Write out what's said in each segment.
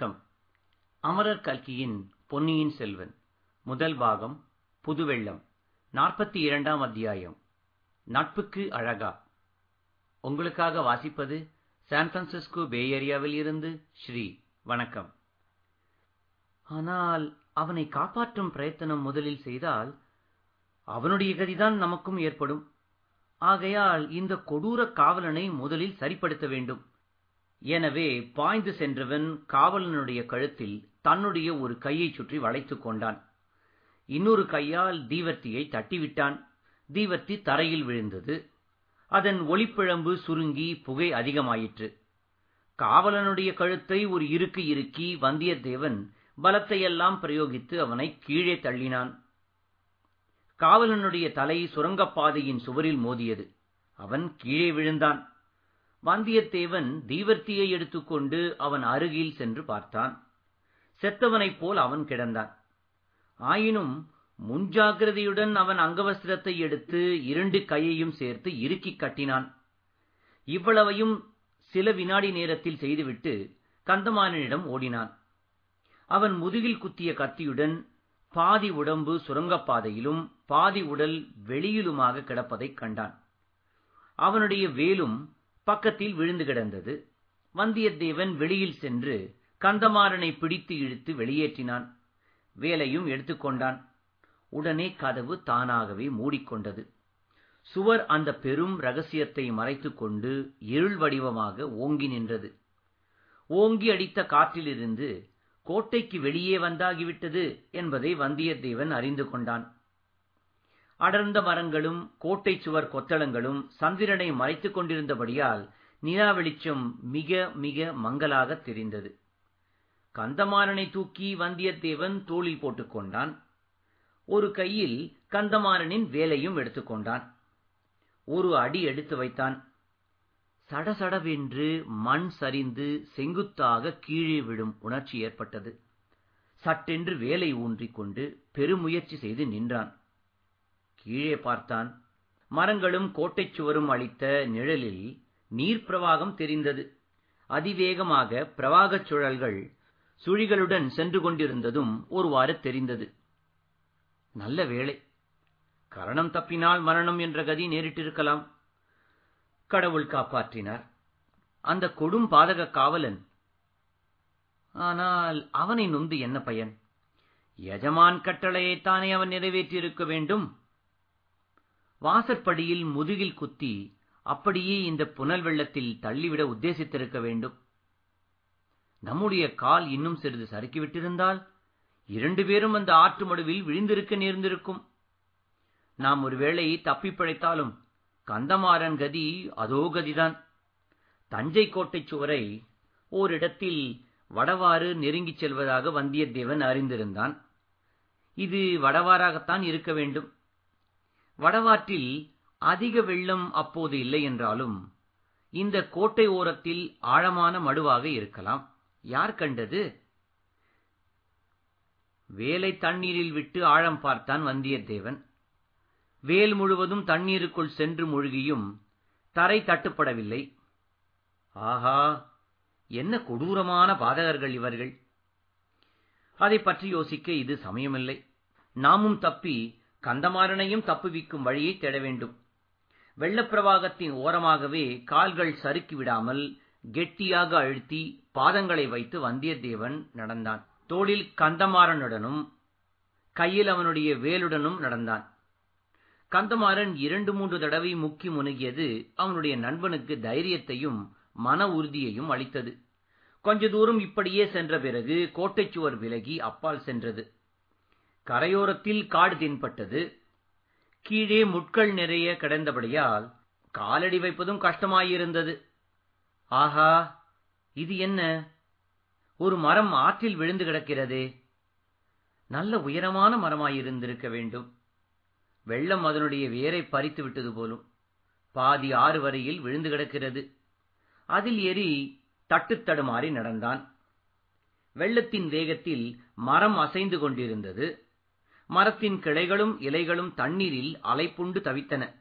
வணக்கம். அமரர் கல்கியின் பொன்னியின் செல்வன் முதல் பாகம் புதுவெள்ளம் நாற்பத்தி இரண்டாம் அத்தியாயம் நட்புக்கு அழகா. உங்களுக்காக வாசிப்பது சான் பிரான்சிஸ்கோ பே ஏரியாவில் இருந்து ஸ்ரீ வணக்கம். ஆனால் அவனை காப்பாற்றும் பிரயத்தனம் முதலில் செய்தால் அவனுடைய கதிதான் நமக்கும் ஏற்படும். ஆகையால் இந்த கொடூர காவலனை முதலில் சரிப்படுத்த வேண்டும். எனவே பாய்ந்து சென்றவன் காவலனுடைய கழுத்தில் தன்னுடைய ஒரு கையைச் சுற்றி வளைத்துக் கொண்டான். இன்னொரு கையால் தீவர்த்தியை தட்டிவிட்டான். தீவர்த்தி தரையில் விழுந்தது. அதன் ஒளிப்பிழம்பு சுருங்கி புகை அதிகமாயிற்று. காவலனுடைய கழுத்தை ஒரு இருக்கு இறுக்கி வந்தியத்தேவன் பலத்தையெல்லாம் பிரயோகித்து அவனை கீழே தள்ளினான். காவலனுடைய தலை சுரங்கப்பாதையின் சுவரில் மோதியது. அவன் கீழே விழுந்தான். வந்தியத்தேவன் தீவர்த்தியை எடுத்துக்கொண்டு அவன் அருகில் சென்று பார்த்தான். செத்தவனைப் போல் அவன் கிடந்தான். ஆயினும் முன்ஜாகிரதையுடன் அவன் அங்கவஸ்திரத்தை எடுத்து இரண்டு கையையும் சேர்த்து இறுக்கிக் கட்டினான். இவ்வளவையும் சில வினாடி நேரத்தில் செய்துவிட்டு கந்தமாறனிடம் ஓடினான். அவன் முதுகில் குத்திய கத்தியுடன் பாதி உடம்பு சுரங்கப்பாதையிலும் பாதி உடல் வெளியிலுமாக கிடப்பதைக் கண்டான். அவனுடைய வேலும் பக்கத்தில் விழுந்து கிடந்தது. வந்தியத்தேவன் வெளியில் சென்று கந்தமாறனை பிடித்து இழுத்து வெளியேற்றினான். வேலையும் எடுத்துக்கொண்டான் உடனே கதவு தானாகவே மூடிக்கொண்டது. சுவர் அந்த பெரும் ரகசியத்தை மறைத்துக்கொண்டு இருள் வடிவமாக ஓங்கி நின்றது. ஓங்கி அடித்த காற்றிலிருந்து கோட்டைக்கு வெளியே வந்தாகிவிட்டது என்பதை வந்தியத்தேவன் அறிந்து கொண்டான். அடர்ந்த மரங்களும் கோட்டை சுவர் கொத்தளங்களும் சந்திரனை மறைத்துக் கொண்டிருந்தபடியால் நிலா வெளிச்சம் மிக மிக மங்கலாக தெரிந்தது. கந்தமாறனை தூக்கி வந்தியத்தேவன் தோளில் போட்டுக்கொண்டான் ஒரு கையில் கந்தமாறனின் வேலையும் எடுத்துக்கொண்டான் ஒரு அடி எடுத்து வைத்தான். சடசடவென்று மண் சரிந்து செங்குத்தாக கீழே விழும் உணர்ச்சி ஏற்பட்டது. சட்டென்று வேலை ஊன்றிக்கொண்டு பெருமுயற்சி செய்து நின்றான். கீழே பார்த்தான். மரங்களும் கோட்டைச் சுவரும் அளித்த நிழலில் நீர் பிரவாகம் தெரிந்தது. அதிவேகமாக பிரவாகச் சுழல்கள் சுழிகளுடன் சென்று கொண்டிருந்ததும் ஒருவாறு தெரிந்தது. நல்ல வேளை. கரணம் தப்பினால் மரணம் என்ற கதி நேரிட்டிருக்கலாம். கடவுள் காப்பாற்றினார். அந்த கொடும் பாதக காவலன். ஆனால் அவனை நொந்து என்ன பயன்? எஜமான் கட்டளையைத்தானே அவன் நிறைவேற்றியிருக்க வேண்டும். வாசற்படியில் முதுகில் குத்தி அப்படியே இந்த புனல் வெள்ளத்தில் தள்ளிவிட உத்தேசித்திருக்க வேண்டும். நம்முடைய கால் இன்னும் சிறிது சறுக்கிவிட்டிருந்தால் இரண்டு பேரும் அந்த ஆற்று மடுவில் விழுந்திருக்க நேர்ந்திருக்கும். நாம் ஒருவேளை தப்பி பிழைத்தாலும் கந்தமாறன் கதி அதோ கதிதான். தஞ்சை கோட்டை சுவரை ஓரிடத்தில் வடவாறு நெருங்கிச் செல்வதாக வந்தியத்தேவன் அறிந்திருந்தான். இது வடவாறாகத்தான் இருக்க வேண்டும். வடவாற்றில் அதிக வெள்ளம் அப்போது இல்லை என்றாலும் இந்த கோட்டை ஓரத்தில் ஆழமான மடுவாக இருக்கலாம். யார் கண்டது? வேலை தண்ணீரில் விட்டு ஆழம் பார்த்தான் வந்தியத்தேவன். வேல் முழுவதும் தண்ணீருக்குள் சென்று மூழ்கியும் தரை தட்டுப்படவில்லை. ஆஹா என்ன கொடூரமான பாதகர்கள் இவர்கள். அதை பற்றி யோசிக்க இது சமயமில்லை. நாமும் தப்பி கந்தமாறனையும் தப்புவிக்கும் வழியை தேட வேண்டும். வெள்ளப்பிரவாகத்தின் ஓரமாகவே கால்கள் சறுக்கி விடாமல் கெட்டியாக அழுத்தி பாதங்களை வைத்து வந்தியத்தேவன் நடந்தான். தோளில் கந்தமாறனுடனும் கையில் அவனுடைய வேலுடனும் நடந்தான். கந்தமாறன் இரண்டு மூன்று தடவை முக்கி முனுகியது அவனுடைய நண்பனுக்கு தைரியத்தையும் மன உறுதியையும் அளித்தது. கொஞ்ச தூரம் இப்படியே சென்ற பிறகு கோட்டைச்சுவர் விலகி அப்பால் சென்றது. கரையோரத்தில் காடு தென்பட்டது. கீழே முட்கள் நிறைய கிடந்தபடியால் காலடி வைப்பதும் கஷ்டமாயிருந்தது. ஆஹா இது என்ன? ஒரு மரம் ஆற்றில் விழுந்து கிடக்கிறதே. நல்ல உயரமான மரமாயிருந்திருக்க வேண்டும். வெள்ளம் அதனுடைய வேரை பறித்து விட்டது போலும். பாதி ஆறு வரையில் விழுந்து கிடக்கிறது. அதில் ஏறி தட்டுத்தடுமாறி நடந்தான். வெள்ளத்தின் வேகத்தில் மரம் அசைந்து கொண்டிருந்தது. மரத்தின் கிளைகளும் இலைகளும் தண்ணீரில் அலைப்புண்டு தவித்தன.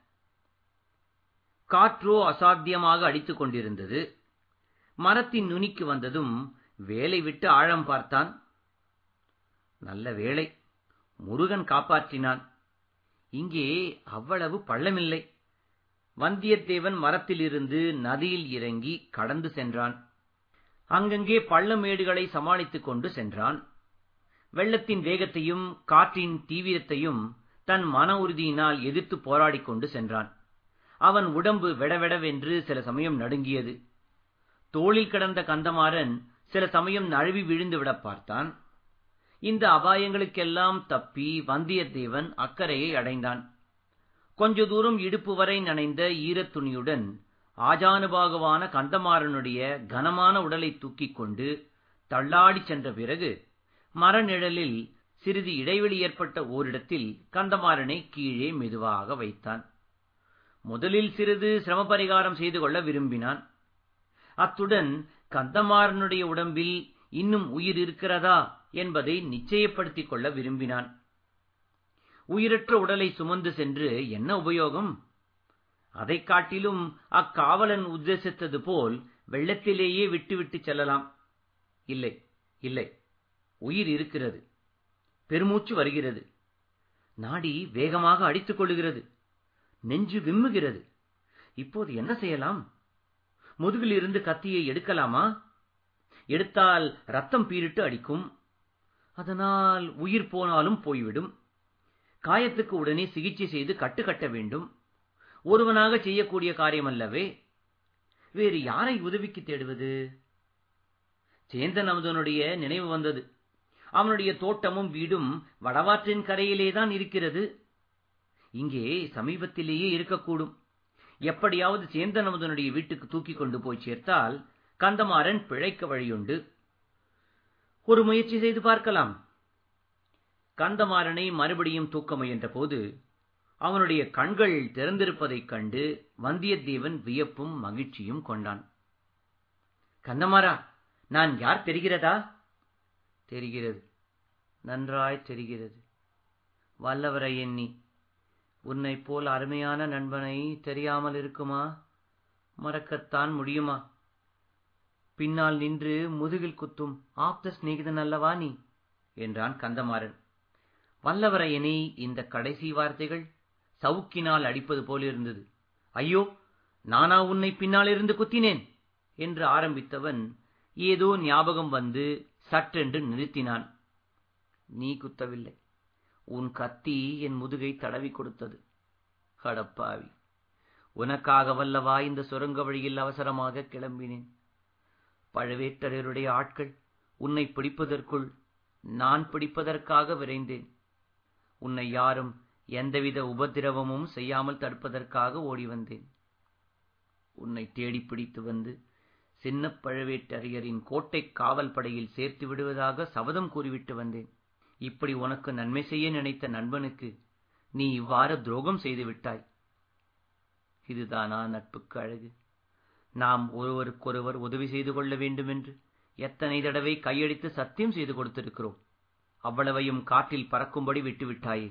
காற்றோ அசாத்தியமாக அடித்துக் கொண்டிருந்தது. மரத்தின் நுனிக்கு வந்ததும் வேலை விட்டு ஆழம் பார்த்தான். நல்ல வேளை முருகன் காப்பாற்றினான். இங்கே அவ்வளவு பள்ளமில்லை. வந்தியத்தேவன் மரத்திலிருந்து நதியில் இறங்கி கடந்து சென்றான். அங்கங்கே பள்ளமேடுகளை சமாளித்துக் கொண்டு சென்றான். வெள்ளத்தின் வேகத்தையும் காற்றின் தீவிரத்தையும் தன் மன உறுதியினால் எதிர்த்து போராடிக் கொண்டு சென்றான். அவன் உடம்பு வெடவெடவென்று சில சமயம் நடுங்கியது. தோளில் கிடந்த கந்தமாறன் சில சமயம் நழுவி விழுந்து விட பார்த்தான். இந்த அபாயங்களுக்கெல்லாம் தப்பி வந்தியத்தேவன் அக்கறையை அடைந்தான். கொஞ்ச தூரம் இடுப்பு வரை நனைந்த ஈரத் துணியுடன் ஆஜானுபாகுவான கந்தமாறனுடைய கனமான உடலை தூக்கிக் கொண்டு தள்ளாடிச் சென்ற பிறகு மரநிழலில் சிறிது இடைவெளி ஏற்பட்ட ஓரிடத்தில் கந்தமாறனை கீழே மெதுவாக வைத்தான். முதலில் சிறிது சிரமபரிகாரம் செய்து கொள்ள விரும்பினான். அத்துடன் கந்தமாறனுடைய உடம்பில் இன்னும் உயிர் இருக்கிறதா என்பதை நிச்சயப்படுத்திக் கொள்ள விரும்பினான். உயிரற்ற உடலை சுமந்து சென்று என்ன உபயோகம்? அதைக் காட்டிலும் அக்காவலன் உத்தேசித்தது போல் வெள்ளத்திலேயே விட்டுவிட்டு செல்லலாம். இல்லை இல்லை. உயிர் இருக்கிறது. பெருமூச்சு வருகிறது. நாடி வேகமாக அடித்துக் கொள்ளுகிறது. நெஞ்சு விம்முகிறது. இப்போது என்ன செய்யலாம்? முதுகில் இருந்து கத்தியை எடுக்கலாமா? எடுத்தால் ரத்தம் பீரிட்டு அடிக்கும். அதனால் உயிர் போனாலும் போய்விடும். காயத்துக்கு உடனே சிகிச்சை செய்து கட்டுக்கட்ட வேண்டும். ஒருவனாக செய்யக்கூடிய காரியமல்லவே. வேறு யாரை உதவிக்கு தேடுவது? சேந்தன் அமுதனுடைய நினைவு வந்தது. அவனுடைய தோட்டமும் வீடும் வடவாற்றின் கரையிலேதான் இருக்கிறது. இங்கே சமீபத்திலேயே இருக்கக்கூடும். எப்படியாவது சேந்தன் அமுதனுடைய வீட்டுக்கு தூக்கிக் கொண்டு போய் சேர்த்தால் கந்தமாறன் பிழைக்க வழியுண்டு. ஒரு முயற்சி செய்து பார்க்கலாம். கந்தமாறனை மறுபடியும் தூக்க முயன்ற போது அவனுடைய கண்கள் திறந்திருப்பதைக் கண்டு வந்தியத்தேவன் வியப்பும் மகிழ்ச்சியும் கொண்டான். கந்தமாறா நான் யார் தெரிகிறதா? தெரிகிறது. நன்றாய் தெரிகிறது. வல்லவரை எண்ணி உன்னை போல் அருமையான நண்பனை தெரியாமல் இருக்குமா? மறக்கத்தான் முடியுமா? பின்னால் நின்று முதுகில் குத்தும் ஆப்த சிநேகிதன் அல்லவா நீ? என்றான் கந்தமாறன். வல்லவரையனை இந்த கடைசி வார்த்தைகள் சவுக்கினால் அடிப்பது போலிருந்தது ஐயோ நானா உன்னை பின்னாலிருந்து குத்தினேன்? என்று ஆரம்பித்தவன் ஏதோ ஞாபகம் வந்து சட்டென்று நிறுத்தினான். நீ குத்தவில்லை. உன் கத்தி என் முதுகை தடவி கொடுத்தது. கடப்பாவி. உனக்காக வல்லவா இந்த சுரங்க வழியில் அவசரமாக கிளம்பினேன். பழுவேட்டரையருடைய ஆட்கள் உன்னை பிடிப்பதற்குள் நான் பிடிப்பதற்காக விரைந்தேன். உன்னை யாரும் எந்தவித உபதிரவமும் செய்யாமல் தடுப்பதற்காக ஓடி வந்தேன் உன்னை தேடி பிடித்து வந்து சின்ன பழுவேட்டரையரின் கோட்டை காவல் படையில் சேர்த்து விடுவதாக சபதம் கூறிவிட்டு வந்தேன். இப்படி உனக்கு நன்மை செய்ய நினைத்த நண்பனுக்கு நீ இவ்வாறு துரோகம் செய்து விட்டாய். இதுதானா நட்புக்கு அழகு? நாம் ஒருவருக்கொருவர் உதவி செய்து கொள்ள வேண்டுமென்று எத்தனை தடவை கையடித்து சத்தியம் செய்து கொடுத்திருக்கிறோம். அவ்வளவையும் காற்றில் பறக்கும்படி விட்டுவிட்டாயே.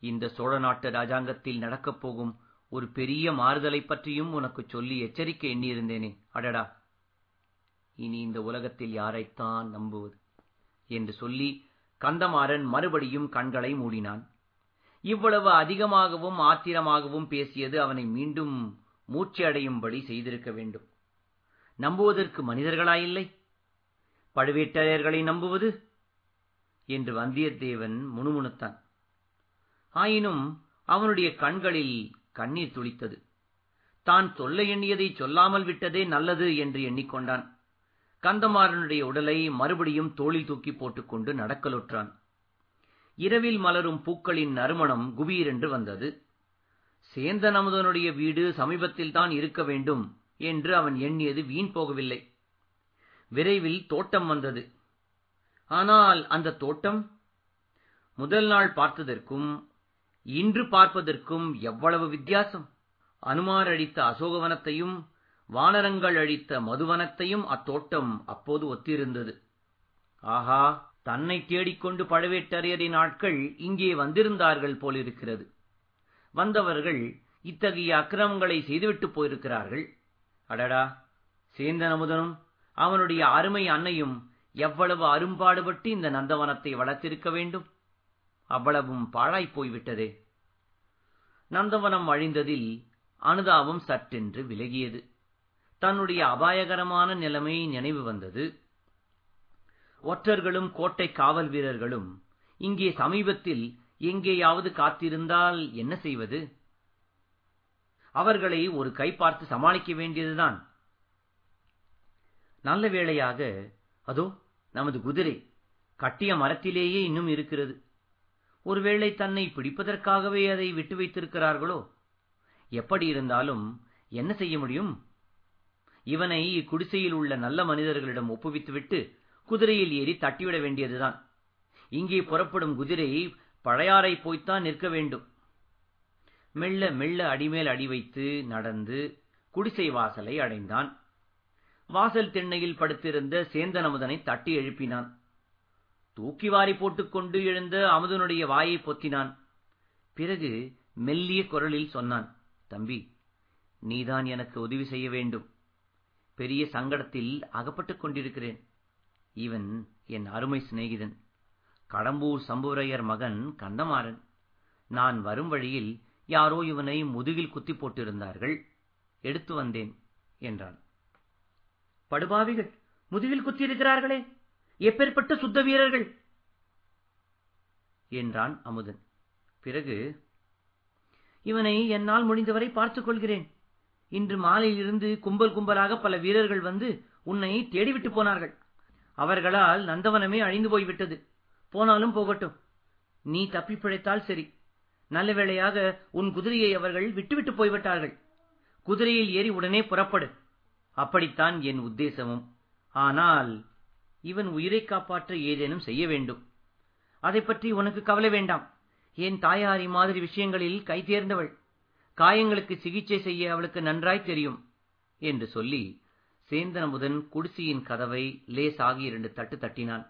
இந்த சோழ நாட்டு ராஜாங்கத்தில் நடக்கப் போகும் ஒரு பெரிய மாறுதலை பற்றியும் உனக்கு சொல்லி எச்சரிக்கை எண்ணியிருந்தேனே. அடடா. இனி இந்த உலகத்தில் யாரைத்தான் நம்புவது? என்று சொல்லி கந்தமாறன் மறுபடியும் கண்களை மூடினான். இவ்வளவு அதிகமாகவும் ஆத்திரமாகவும் பேசியது அவனை மீண்டும் மூச்சையடையும்படி செய்திருக்க வேண்டும். நம்புவதற்கு மனிதர்களாயில்லை? பழுவேட்டரையர்களை நம்புவது? என்று வந்தியத்தேவன் முணுமுணுத்தான். ஆயினும் அவனுடைய கண்களில் கண்ணீர் துளித்தது. தான் சொல்ல எண்ணியதை சொல்லாமல் விட்டதே நல்லது என்று எண்ணிக்கொண்டான். கந்தமாறனுடைய உடலை மறுபடியும் தோளில் தூக்கி போட்டுக்கொண்டு நடக்கலுற்றான். இரவில் மலரும் பூக்களின் நறுமணம் குபீரென்று வந்தது. சேந்தன் அமுதனுடைய வீடு சமீபத்தில்தான் இருக்க வேண்டும் என்று அவன் எண்ணியது வீண் போகவில்லை. விரைவில் தோட்டம் வந்தது. ஆனால் அந்த தோட்டம்? முதல் நாள் பார்த்ததற்கும் இன்று பார்ப்பதற்கும் எவ்வளவு வித்தியாசம்! அனுமார் அழித்த அசோகவனத்தையும் வானரங்கள் அழித்த மதுவனத்தையும் அத்தோட்டம் அப்போது ஒத்திருந்தது. ஆஹா! தன்னை தேடிக்கொண்டு பழுவேட்டரையரின் ஆட்கள் இங்கே வந்திருந்தார்கள் போலிருக்கிறது. வந்தவர்கள் இத்தகைய அக்கிரமங்களை செய்துவிட்டு போயிருக்கிறார்கள். அடடா! சேந்தன் அமுதனும் அவனுடைய அருமை அன்னையும் எவ்வளவு அரும்பாடுபட்டு இந்த நந்தவனத்தை வளர்த்திருக்க வேண்டும்! அவ்வளவும் பாழாய்ப் போய்விட்டதே. நந்தவனம் அழிந்ததில் அனுதாபம் சற்றென்று விலகியது. தன்னுடைய அபாயகரமான நிலைமை நினைவு வந்தது. ஒற்றர்களும் கோட்டை காவல் வீரர்களும் இங்கே சமீபத்தில் எங்கேயாவது காத்திருந்தால் என்ன செய்வது? அவர்களை ஒரு கை பார்த்து சமாளிக்க வேண்டியதுதான். நல்ல வேளையாக அதோ நமது குதிரை கட்டிய மரத்திலேயே இன்னும் இருக்கிறது. ஒருவேளை தன்னை பிடிப்பதற்காகவே அதை விட்டு வைத்திருக்கிறார்களோ? எப்படி இருந்தாலும் என்ன செய்ய முடியும்? இவனை இக்குடிசையில் உள்ள நல்ல மனிதர்களிடம் ஒப்புவித்துவிட்டு குதிரையில் ஏறி தட்டிவிட வேண்டியதுதான். இங்கே புறப்படும் குதிரை பழையாறை போய்த்தான் நிற்க வேண்டும். மெல்ல மெல்ல அடிமேல் அடி வைத்து நடந்து குடிசை வாசலை அடைந்தான். வாசல் திண்ணையில் படுத்திருந்த சேந்தன் அமுதனை தட்டி எழுப்பினான். தூக்கி வாரி போட்டுக்கொண்டு எழுந்த அமுதனுடைய வாயை பொத்தினான். பிறகு மெல்லிய குரலில் சொன்னான் தம்பி நீதான் எனக்கு உதவி செய்ய வேண்டும். பெரிய சங்கடத்தில் அகப்பட்டுக் கொண்டிருக்கிறேன். இவன் என் அருமை சிநேகிதன். கடம்பூர் சம்புவரையர் மகன் கந்தமாறன். நான் வரும் வழியில் யாரோ இவனை முதுகில் குத்தி போட்டிருந்தார்கள். எடுத்து வந்தேன் என்றான். படுபாவிகள் முதுகில் குத்தியிருக்கிறார்களே! எப்பேற்பட்ட சுத்த வீரர்கள்? என்றான் அமுதன். பிறகு இவனை என்னால் முடிந்தவரை பார்த்துக் கொள்கிறேன். இன்று மாலையிலிருந்து கும்பல் கும்பலாக பல வீரர்கள் வந்து உன்னை தேடிவிட்டு போனார்கள். அவர்களால் நந்தவனமே அழிந்து போய்விட்டது. போனாலும் போகட்டும். நீ தப்பி பிழைத்தால் சரி. நல்ல வேளையாக உன் குதிரையை அவர்கள் விட்டுவிட்டு போய்விட்டார்கள். குதிரையில் ஏறி உடனே புறப்படு. அப்படித்தான் என் உத்தேசமும். ஆனால் இவன் உயிரை காப்பாற்ற ஏதேனும் செய்ய வேண்டும். அதை பற்றி உனக்கு கவலை வேண்டாம். என் தாயாரி மாதிரி விஷயங்களில் கை தேர்ந்தவள். காயங்களுக்கு சிகிச்சை செய்ய அவளுக்கு நன்றாய் தெரியும் என்று சொல்லி சேந்தனமுதன் குடிசையின் கதவை லேசாகி இரண்டு தட்டு தட்டினான்.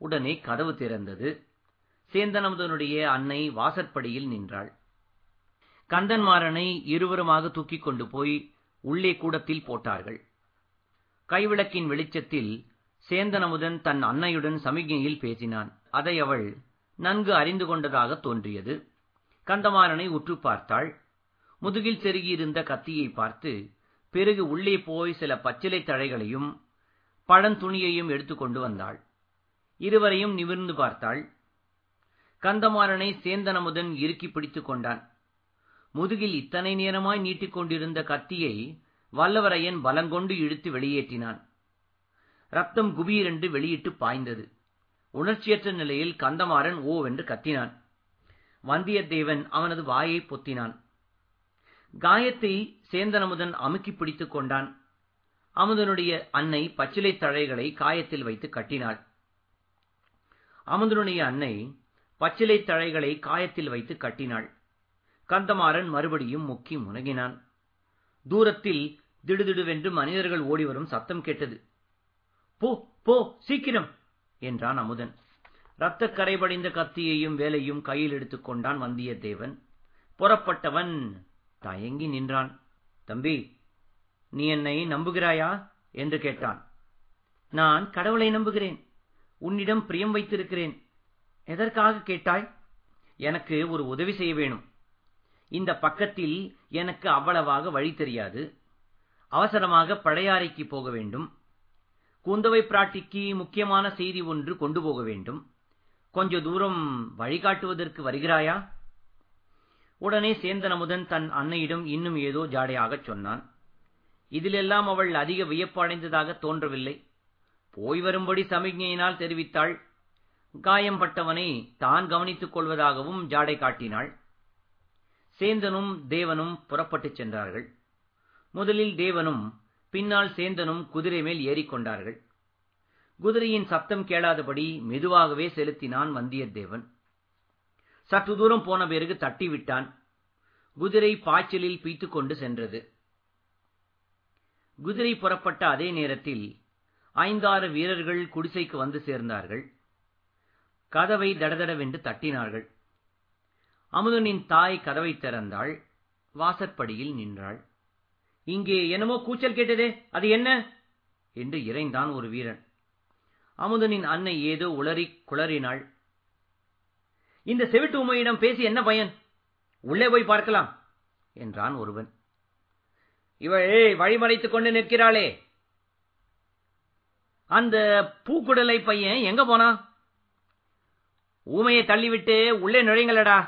உடனே கதவு திறந்தது. சேந்தனமுதனுடைய அன்னை வாசற்படியில் நின்றாள். கந்தன்மாறனை இருவருமாக தூக்கிக் கொண்டு போய் உள்ளே கூடத்தில் போட்டார்கள். கைவிளக்கின் வெளிச்சத்தில் சேந்தனமுதன் தன் அன்னையுடன் சமிக்ஞையில் பேசினான். அதை அவள் நன்கு அறிந்து கொண்டதாக தோன்றியது. கந்தமாறனை உற்று பார்த்தாள். முதுகில் செருகியிருந்த கத்தியை பார்த்து பிறகு உள்ளே போய் சில பச்சிலை தழைகளையும் பழந்துணியையும் எடுத்துக்கொண்டு வந்தாள். இருவரையும் நிமிர்ந்து பார்த்தாள். கந்தமாறனை சேந்தனமுதன் இறுக்கி பிடித்துக் கொண்டான். முதுகில் இத்தனை நேரமாய் நீட்டிக் கொண்டிருந்த கத்தியை வல்லவரையன் பலங்கொண்டு இழுத்து வெளியேற்றினான். ரத்தம் குபீரென்று வெளியிட்டு பாய்ந்தது. உணர்ச்சியற்ற நிலையில் கந்தமாறன் ஓவென்று கத்தினான். வந்தியத்தேவன் அவனது வாயை பொத்தினான். காயத்தை சேந்தனமுதன் அமுக்கி பிடித்துக் கொண்டான். அமுதனுடைய அன்னை பச்சிலை தழைகளை காயத்தில் வைத்து கட்டினாள். அமுதனுடைய அன்னை பச்சிலை தழைகளை காயத்தில் வைத்து கட்டினாள். கந்தமாறன் மறுபடியும் முக்கி முனகினான். தூரத்தில் திடுதிடுவென்று மனிதர்கள் ஓடிவரும் சத்தம் கேட்டது. போ போ சீக்கிரம்! என்றான் அமுதன். இரத்தக் கரைபடிந்த கத்தியையும் வேலையும் கையில் எடுத்துக் கொண்டான் வந்தியத்தேவன். புறப்பட்டவன் தயங்கி நின்றான். தம்பி நீ என்னை நம்புகிறாயா? என்று கேட்டான். நான் கடவுளை நம்புகிறேன். உன்னிடம் பிரியம் வைத்திருக்கிறேன். எதற்காக கேட்டாய்? எனக்கு ஒரு உதவி செய்ய வேணும். இந்த பக்கத்தில் எனக்கு அவ்வளவாக வழி தெரியாது. அவசரமாக பழையாறைக்கு போக வேண்டும். குந்தவை பிராட்டிக்கு முக்கியமான செய்தி ஒன்று கொண்டு போக வேண்டும். கொஞ்ச தூரம் வழிகாட்டுவதற்கு வருகிறாயா? உடனே சேந்தனமுதன் தன் அன்னையிடம் இன்னும் ஏதோ ஜாடையாகச் சொன்னான். இதிலெல்லாம் அவள் அதிக வியப்படைந்ததாக தோன்றவில்லை. போய் வரும்படி சமிக்ஞையினால் தெரிவித்தாள். காயம்பட்டவனை தான் கவனித்துக் கொள்வதாகவும் ஜாடை காட்டினாள். சேந்தனும் தேவனும் புறப்பட்டுச் சென்றார்கள். முதலில் தேவனும் பின்னால் சேந்தனும் குதிரை மேல் ஏறிக்கொண்டார்கள். குதிரையின் சப்தம் கேளாதபடி மெதுவாகவே செலுத்தினான் வந்தியத்தேவன். சற்று தூரம் போன பிறகு தட்டிவிட்டான். குதிரை பாய்ச்சலில் பீத்துக் கொண்டு சென்றது. குதிரை புறப்பட்ட அதே நேரத்தில் ஐந்தாறு வீரர்கள் குடிசைக்கு வந்து சேர்ந்தார்கள். கதவை தடதடவென்று தட்டினார்கள். அமுதனின் தாய் கதவை திறந்தாள். வாசற்படியில் நின்றாள். இங்கே என்னமோ கூச்சல் கேட்டதே அது என்ன? என்று இறைந்தான் ஒரு வீரன். அமுதனின் அன்னை ஏதோ உளறி குளறினாள். இந்த செவிட்டு உமையிடம் பேசி என்ன பயன்? உள்ளே போய் பார்க்கலாம் என்றான் ஒருவன். இவள் வழிமறைத்துக் கொண்டு நிற்கிறாளே. அந்த பூக்குடலை பையன் எங்க போனா ஊமையை தள்ளிவிட்டு உள்ளே நுழைங்களடா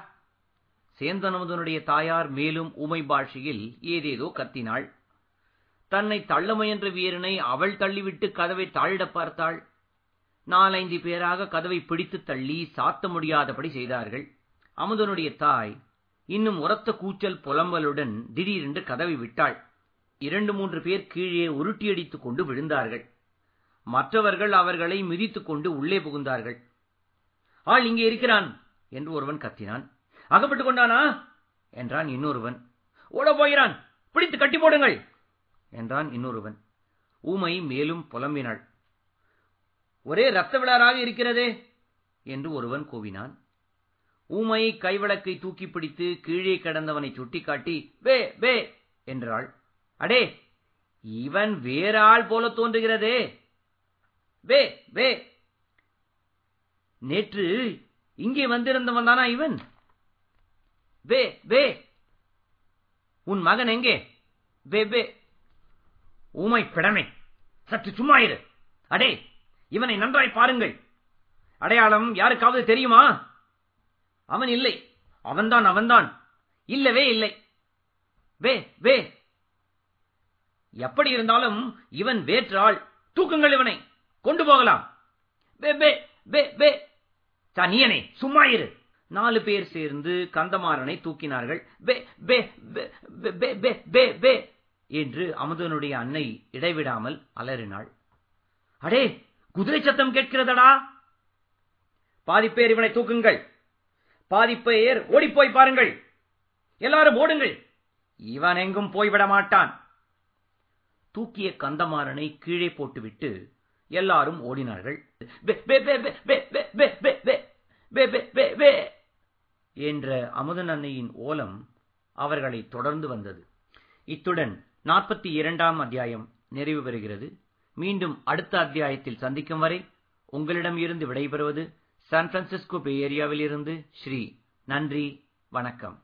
சேந்தனமுதனுடைய தாயார் மேலும் உமை பாஷையில் ஏதேதோ கத்தினாள். தன்னை தள்ள முயன்ற வீரனை அவள் தள்ளிவிட்டு கதவை தாழிடப் பார்த்தாள். நாலைந்து பேராக கதவை பிடித்து தள்ளி சாத்த முடியாதபடி செய்தார்கள். அமுதனுடைய தாய் இன்னும் உரத்த கூச்சல் புலம்பலுடன் திடீரென்று கதவை விட்டாள். இரண்டு மூன்று பேர் கீழே உருட்டியடித்துக் கொண்டு விழுந்தார்கள். மற்றவர்கள் அவர்களை மிதித்துக் கொண்டு உள்ளே புகுந்தார்கள். ஆள் இங்கே இருக்கிறான்! என்று ஒருவன் கத்தினான். அகப்பட்டுக் கொண்டானா? என்றான் இன்னொருவன். ஓட போகிறான். பிடித்து கட்டி போடுங்கள். என்றான் இன்னொருவன். ஊமை மேலும் புலம்பினாள். ஒரே ரத்த விழாராக இருக்கிறதே? என்று ஒருவன் கூவினான். ஊமை கைவிளக்கை தூக்கி பிடித்து கீழே கிடந்தவனை சுட்டிக்காட்டி வே வே என்றாள். அடே இவன் வேற ஆள் போல தோன்றுகிறதே. வே வே நேற்று இங்கே வந்திருந்தவன் தானா இவன்? வே வே. உன் மகன் எங்கே? வே வே. ஊமை பிடமே. சற்று சும்மா இரு. அடே இவனை நன்றாய் பாருங்கள். அடையாளம் யாருக்காவது தெரியுமா? அவன் இல்லை. அவன்தான் அவன்தான். இல்லவே இல்லை. வே வே. எப்படி இருந்தாலும் இவன் வேற்றாள். தூக்குங்கள் இவனை. கொண்டு போகலாம். வே வே வே வே. சனியனே சும்மா இரு. நாலு பேர் சேர்ந்து கந்தமாறனை தூக்கினார்கள் வே வே வே வே வே வே வே என்று அமுதனுடைய அன்னை இடைவிடாமல் அலறினாள் அடே குதிரை சத்தம் கேட்கிறதடா பாதிப்பேர் இவனை தூக்குங்கள் பாதிப்பேர் ஓடிப்போய் பாருங்கள் எல்லாரும் ஓடுங்கள் இவன் எங்கும் போய்விட மாட்டான் தூக்கிய கந்தமாறனை கீழே போட்டுவிட்டு எல்லாரும் ஓடினார்கள் என்ற அமுதநன்னையின் ஓலம் அவர்களை தொடர்ந்து வந்தது. இத்துடன் நாற்பத்தி இரண்டாம் அத்தியாயம் நிறைவு பெறுகிறது. மீண்டும் அடுத்த அத்தியாயத்தில் சந்திக்கும் வரை உங்களிடம் இருந்து விடைபெறுவது சான் பிரான்சிஸ்கோ பே ஏரியாவில் இருந்து ஸ்ரீ நன்றி வணக்கம்.